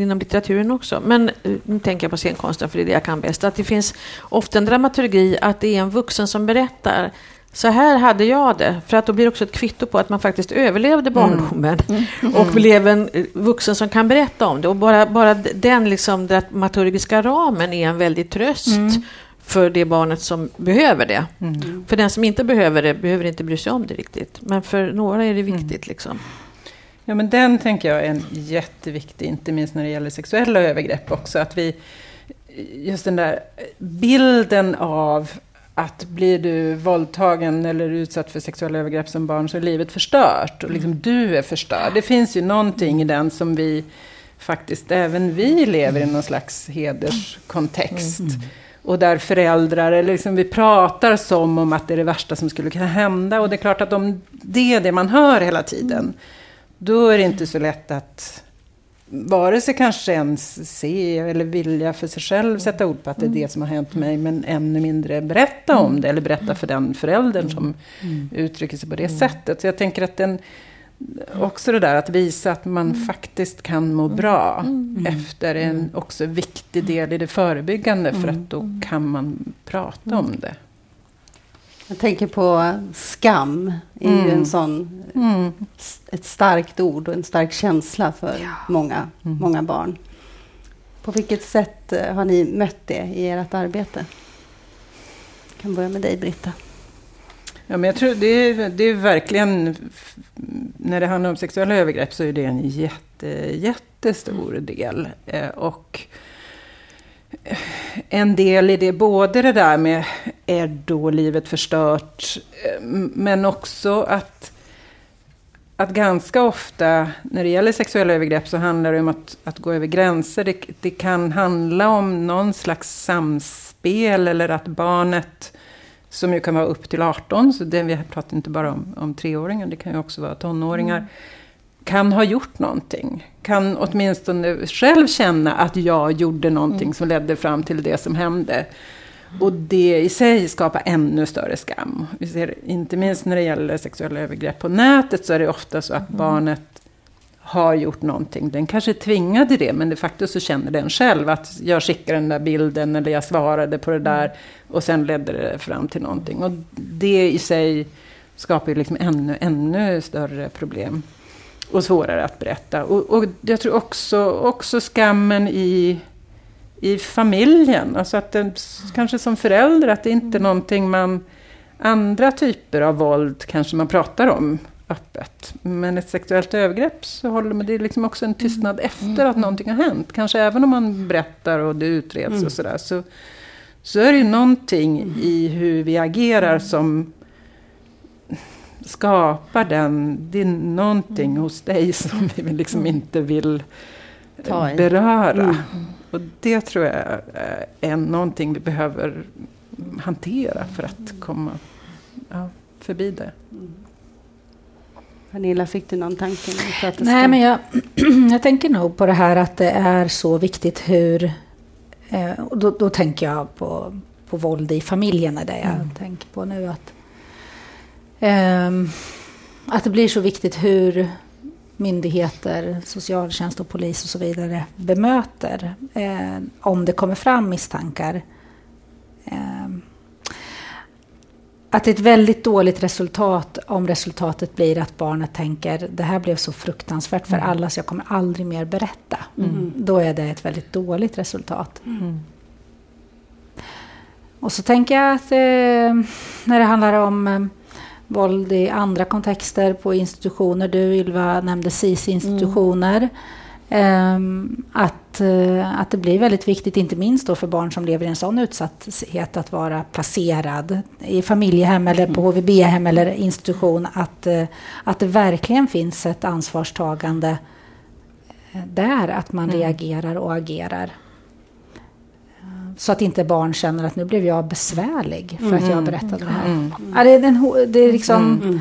inom litteraturen också. Men eh, nu tänker jag på scenkonsten för det är det jag kan bäst. Att det finns ofta en dramaturgi att det är en vuxen som berättar så här hade jag det. För att då blir det också ett kvitto på att man faktiskt överlevde barndomen. Mm. Mm. Och blev en eh, vuxen som kan berätta om det. Och bara, bara den liksom dramaturgiska ramen är en väldig tröst. Mm för det barnet som behöver det. Mm. För den som inte behöver det behöver inte bry sig om det riktigt. Men för några är det mm. viktigt. Mm. Liksom. Ja, men den tänker jag är en jätteviktig, inte minst när det gäller sexuella övergrepp också. Att vi, just den där bilden av att blir du våldtagen eller utsatt för sexuella övergrepp som barn så är livet förstört. Och liksom du är förstörd. Det finns ju någonting i den som vi faktiskt, även vi lever i någon slags hederskontext. Mm. Och där föräldrar, eller liksom vi pratar som om att det är det värsta som skulle kunna hända. Och det är klart att om det är det man hör hela tiden, då är det inte så lätt att vare sig kanske ens se eller vilja för sig själv sätta ord på att det är det som har hänt mig, men ännu mindre berätta om det, eller berätta för den föräldern som uttrycker sig på det sättet. Så jag tänker att den, också det där att visa att man mm. faktiskt kan må bra mm. efter en mm. också viktig del i det förebyggande för att då kan man prata om det. Jag tänker på skam, är mm. ju en sån, mm. ett starkt ord och en stark känsla för ja. många, mm. många barn. På vilket sätt eh, har ni mött det i ert arbete? Jag kan börja med dig, Britta. Ja, men jag tror det är, det är verkligen, när det handlar om sexuella övergrepp så är det en jätte, jättestor del. Eh, och en del i det, både det där med är då livet förstört, eh, men också att, att ganska ofta när det gäller sexuella övergrepp så handlar det om att, att gå över gränser. Det, det kan handla om någon slags samspel eller att barnet som ju kan vara upp till 18, så det, vi pratar inte bara om, om treåringar, det kan ju också vara tonåringar, mm. kan ha gjort någonting. Kan åtminstone själv känna att jag gjorde någonting mm. som ledde fram till det som hände. Och det i sig skapar ännu större skam. Vi ser, inte minst när det gäller sexuella övergrepp på nätet, så är det ofta så att mm. barnet har gjort någonting. Den kanske är tvingad i det, men de facto så känner den själv att jag skickade den där bilden eller jag svarade på det där och sen ledde det fram till någonting. Och det i sig skapar ju liksom ännu, ännu större problem och svårare att berätta. Och, och jag tror också, också skammen i, i familjen. Alltså att den, kanske som förälder, att det inte är någonting man... Andra typer av våld kanske man pratar om öppet. Men ett sexuellt övergrepp så håller man det liksom också en tystnad mm. efter att någonting har hänt. Kanske även om man berättar och det utreds mm. och sådär. Så, så är det ju någonting mm. i hur vi agerar som skapar den. Det är någonting mm. hos dig som vi liksom mm. inte vill beröra. Mm. Och det tror jag är någonting vi behöver hantera för att komma ja, förbi det. Pernilla, fick du någon tanke? Nej, men jag, jag tänker nog på det här att det är så viktigt hur... Eh, då, då, tänker jag på, på våld i familjen, är det jag mm. tänker på nu. Att, eh, att det blir så viktigt hur myndigheter, socialtjänst och polis och så vidare bemöter eh, om det kommer fram misstankar. Att det är ett väldigt dåligt resultat om resultatet blir att barnet tänker det här blev så fruktansvärt för mm. alla så jag kommer aldrig mer berätta. Mm. Då är det ett väldigt dåligt resultat. Mm. Och så tänker jag att eh, när det handlar om eh, våld i andra kontexter på institutioner. Du Ylva nämnde SIS-institutioner. Um, att, uh, att det blir väldigt viktigt, inte minst då för barn som lever i en sån utsatthet, att vara placerad i familjehem eller på HVB-hem eller institution. Att, uh, att det verkligen finns ett ansvarstagande uh, där, att man mm. reagerar och agerar. Så att inte barn känner att nu blev jag besvärlig för att jag mm. berättade det här. Mm. Ja, det, är den, det är liksom...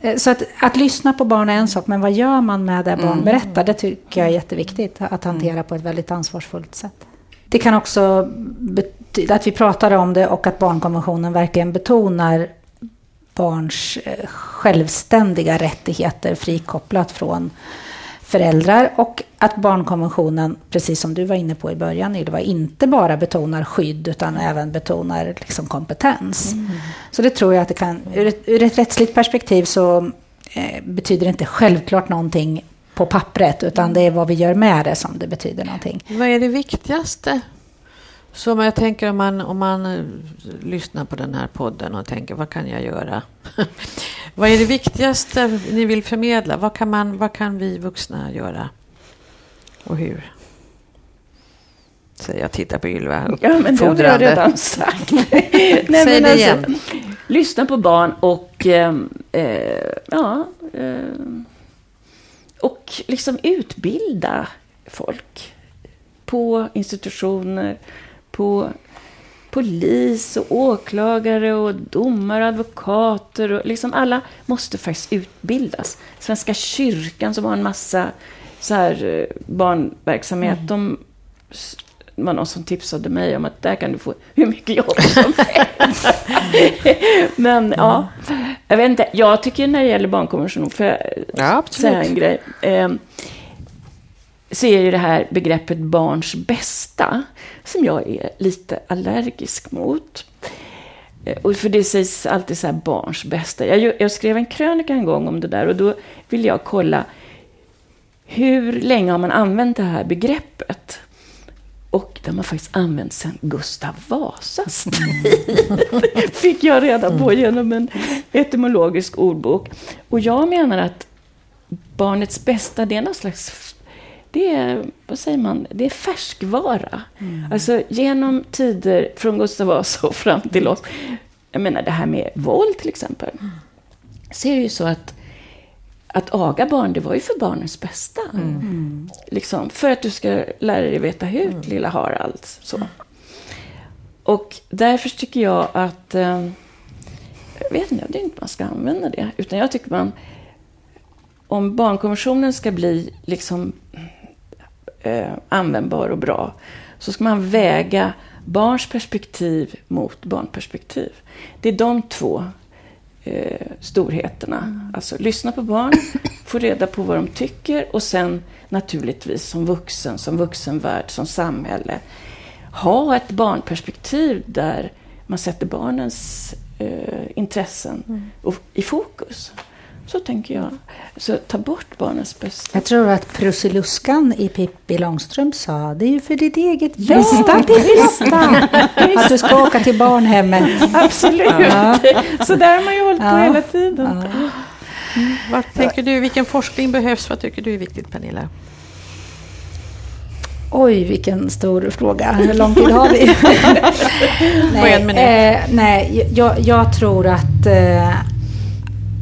Mm. Eh, så att, att lyssna på barn är en sak, men vad gör man med det barn mm. berättar? Det tycker jag är jätteviktigt att hantera på ett väldigt ansvarsfullt sätt. det kan också betyda att vi pratar om det och att barnkonventionen verkligen betonar barns eh, självständiga rättigheter frikopplat från föräldrar och att barnkonventionen, precis som du var inne på i början, Ylva, inte bara betonar skydd utan även betonar liksom kompetens. Mm. Så det tror jag att det kan, ur ett, ur ett rättsligt perspektiv så eh, betyder det inte självklart någonting på pappret utan det är vad vi gör med det som det betyder någonting. Vad är det viktigaste så jag tänker om man, om man eh, lyssnar på den här podden och tänker vad kan jag göra? vad är det viktigaste ni vill förmedla? Vad kan, man, vad kan vi vuxna göra? Och hur? Så jag tittar på Ylva Ja, men det har jag redan sagt. Nej, Säg det alltså, igen. Lyssna på barn och eh, eh, ja, eh, och liksom utbilda folk på institutioner, på polis och åklagare och domare och advokater. Och liksom alla måste faktiskt utbildas. Svenska kyrkan som har en massa så här, eh, barnverksamhet. Mm. De, det var någon som tipsade mig om att där kan du få hur mycket jobb som helst. Men mm. ja, jag vet inte. Jag tycker när det gäller barnkonventionen, får jag ja, säga en grej? Så är ju det här begreppet barns bästa som jag är lite allergisk mot. Eh, och för det sägs alltid så här barns bästa. Jag, jag skrev en krönika en gång om det där och då ville jag kolla hur länge har man använt det här begreppet? Och det har man faktiskt använt sedan Gustav Vasas tid. Fick jag reda på genom en etymologisk ordbok. Och jag menar att barnets bästa, det är någon slags det är, vad säger man, det är färskvara. Mm. Alltså genom tider från Gustav Vasa och fram till oss. Jag menar det här med våld till exempel. Mm. Så är det ju så att att aga barn, det var ju för barnens bästa. Mm. Liksom, för att du ska lära dig veta hut, mm. lilla Harald. Så. Och därför tycker jag att... Eh, jag vet inte, det är inte man ska använda det. Utan jag tycker man... Om barnkonventionen ska bli liksom eh, användbar och bra så ska man väga barns perspektiv mot barnperspektiv. Det är de två eh, storheterna. Mm. Alltså lyssna på barn, få reda på vad de tycker och sen naturligtvis som vuxen, som vuxenvärld, som samhälle ha ett barnperspektiv där man sätter barnens eh, intressen mm. i fokus. Så tänker jag. Så ta bort barnens bästa. Jag tror att Prussiluskan i Pippi Långstrump sa det är ju för ditt eget bästa. Ja, bästa. att du ska åka till barnhemmet. Absolut. Ja. Så där har man ju hållit på hela tiden. Ja. Mm. Vad tänker du, vilken forskning behövs? Vad tycker du är viktigt, Pernilla? Oj, vilken stor fråga. Hur lång tid har vi? nej, eh, nej jag, jag, tror att eh,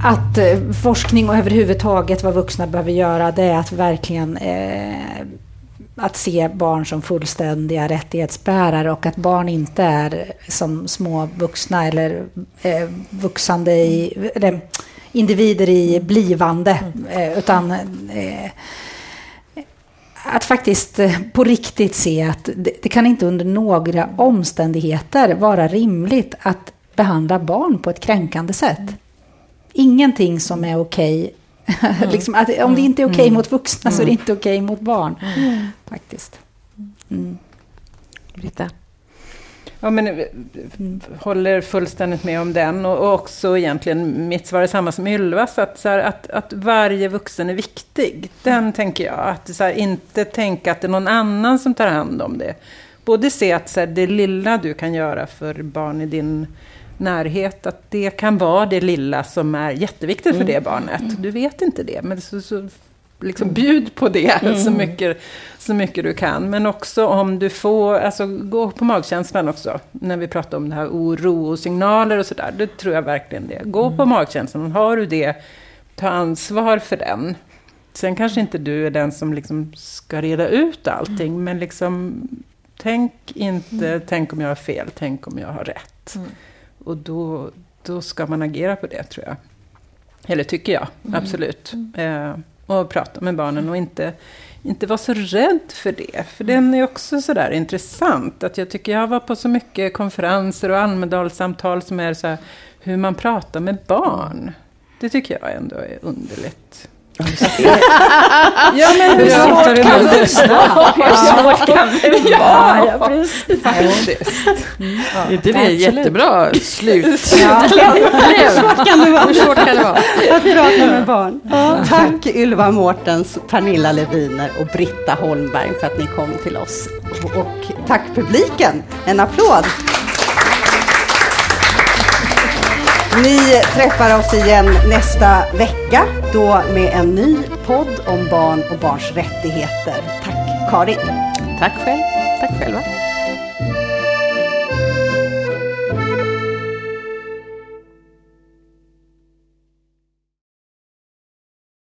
att eh, forskning och överhuvudtaget vad vuxna behöver göra det är att verkligen eh, att se barn som fullständiga rättighetsbärare och att barn inte är som små vuxna eller eh, vuxande i, eller, individer i blivande eh, utan eh, att faktiskt eh, på riktigt se att det, det kan inte under några omständigheter vara rimligt att behandla barn på ett kränkande sätt ingenting som är okej. Mm. liksom om det inte är okej mm. mot vuxna så är det mm. inte okej mot barn. Mm. Faktiskt. Mm. Britta? Ja, men, eh, håller fullständigt med om den. Och, också egentligen, mitt svar är samma som Ylvas, att, så här, att, att varje vuxen är viktig. Den tänker jag. Att så här, inte tänka att det är någon annan som tar hand om det. Både se att så här, det lilla du kan göra för barn i din närhet, att det kan vara det lilla som är jätteviktigt för mm. det barnet. Mm. Du vet inte det, men så, så liksom bjud på det mm. så, mycket, så mycket du kan. Men också om du får, alltså gå på magkänslan också, när vi pratar om det här oro och signaler och sådär. Det tror jag verkligen det. Gå mm. på magkänslan, har du det, ta ansvar för den. Sen kanske inte du är den som liksom ska reda ut allting, mm. men liksom tänk inte, mm. tänk om jag har fel, tänk om jag har rätt. Mm. Och då, då ska man agera på det, tror jag. Eller tycker jag, mm. absolut. Mm. Eh, och prata med barnen och inte, inte vara så rädd för det. För den är också sådär intressant. Att jag tycker jag var på så mycket konferenser och Almedalssamtal som är så här, hur man pratar med barn. Det tycker jag ändå är underligt. Ja, men hur svårt kan det vara? Hur svårt kan det vara? Ja, precis. Mm. Ja, det är ett jättebra slut. Ja. Hur svårt kan det vara? Hur svårt kan det vara? Att prata med barn. Ja. Tack Ylva Mårtens, Pernilla Leviner och Britta Holmberg för att ni kom till oss. Och tack publiken. En applåd. Ni träffar oss igen nästa vecka, då med en ny podd om barn och barns rättigheter. Tack Karin. Tack själv. Tack själva.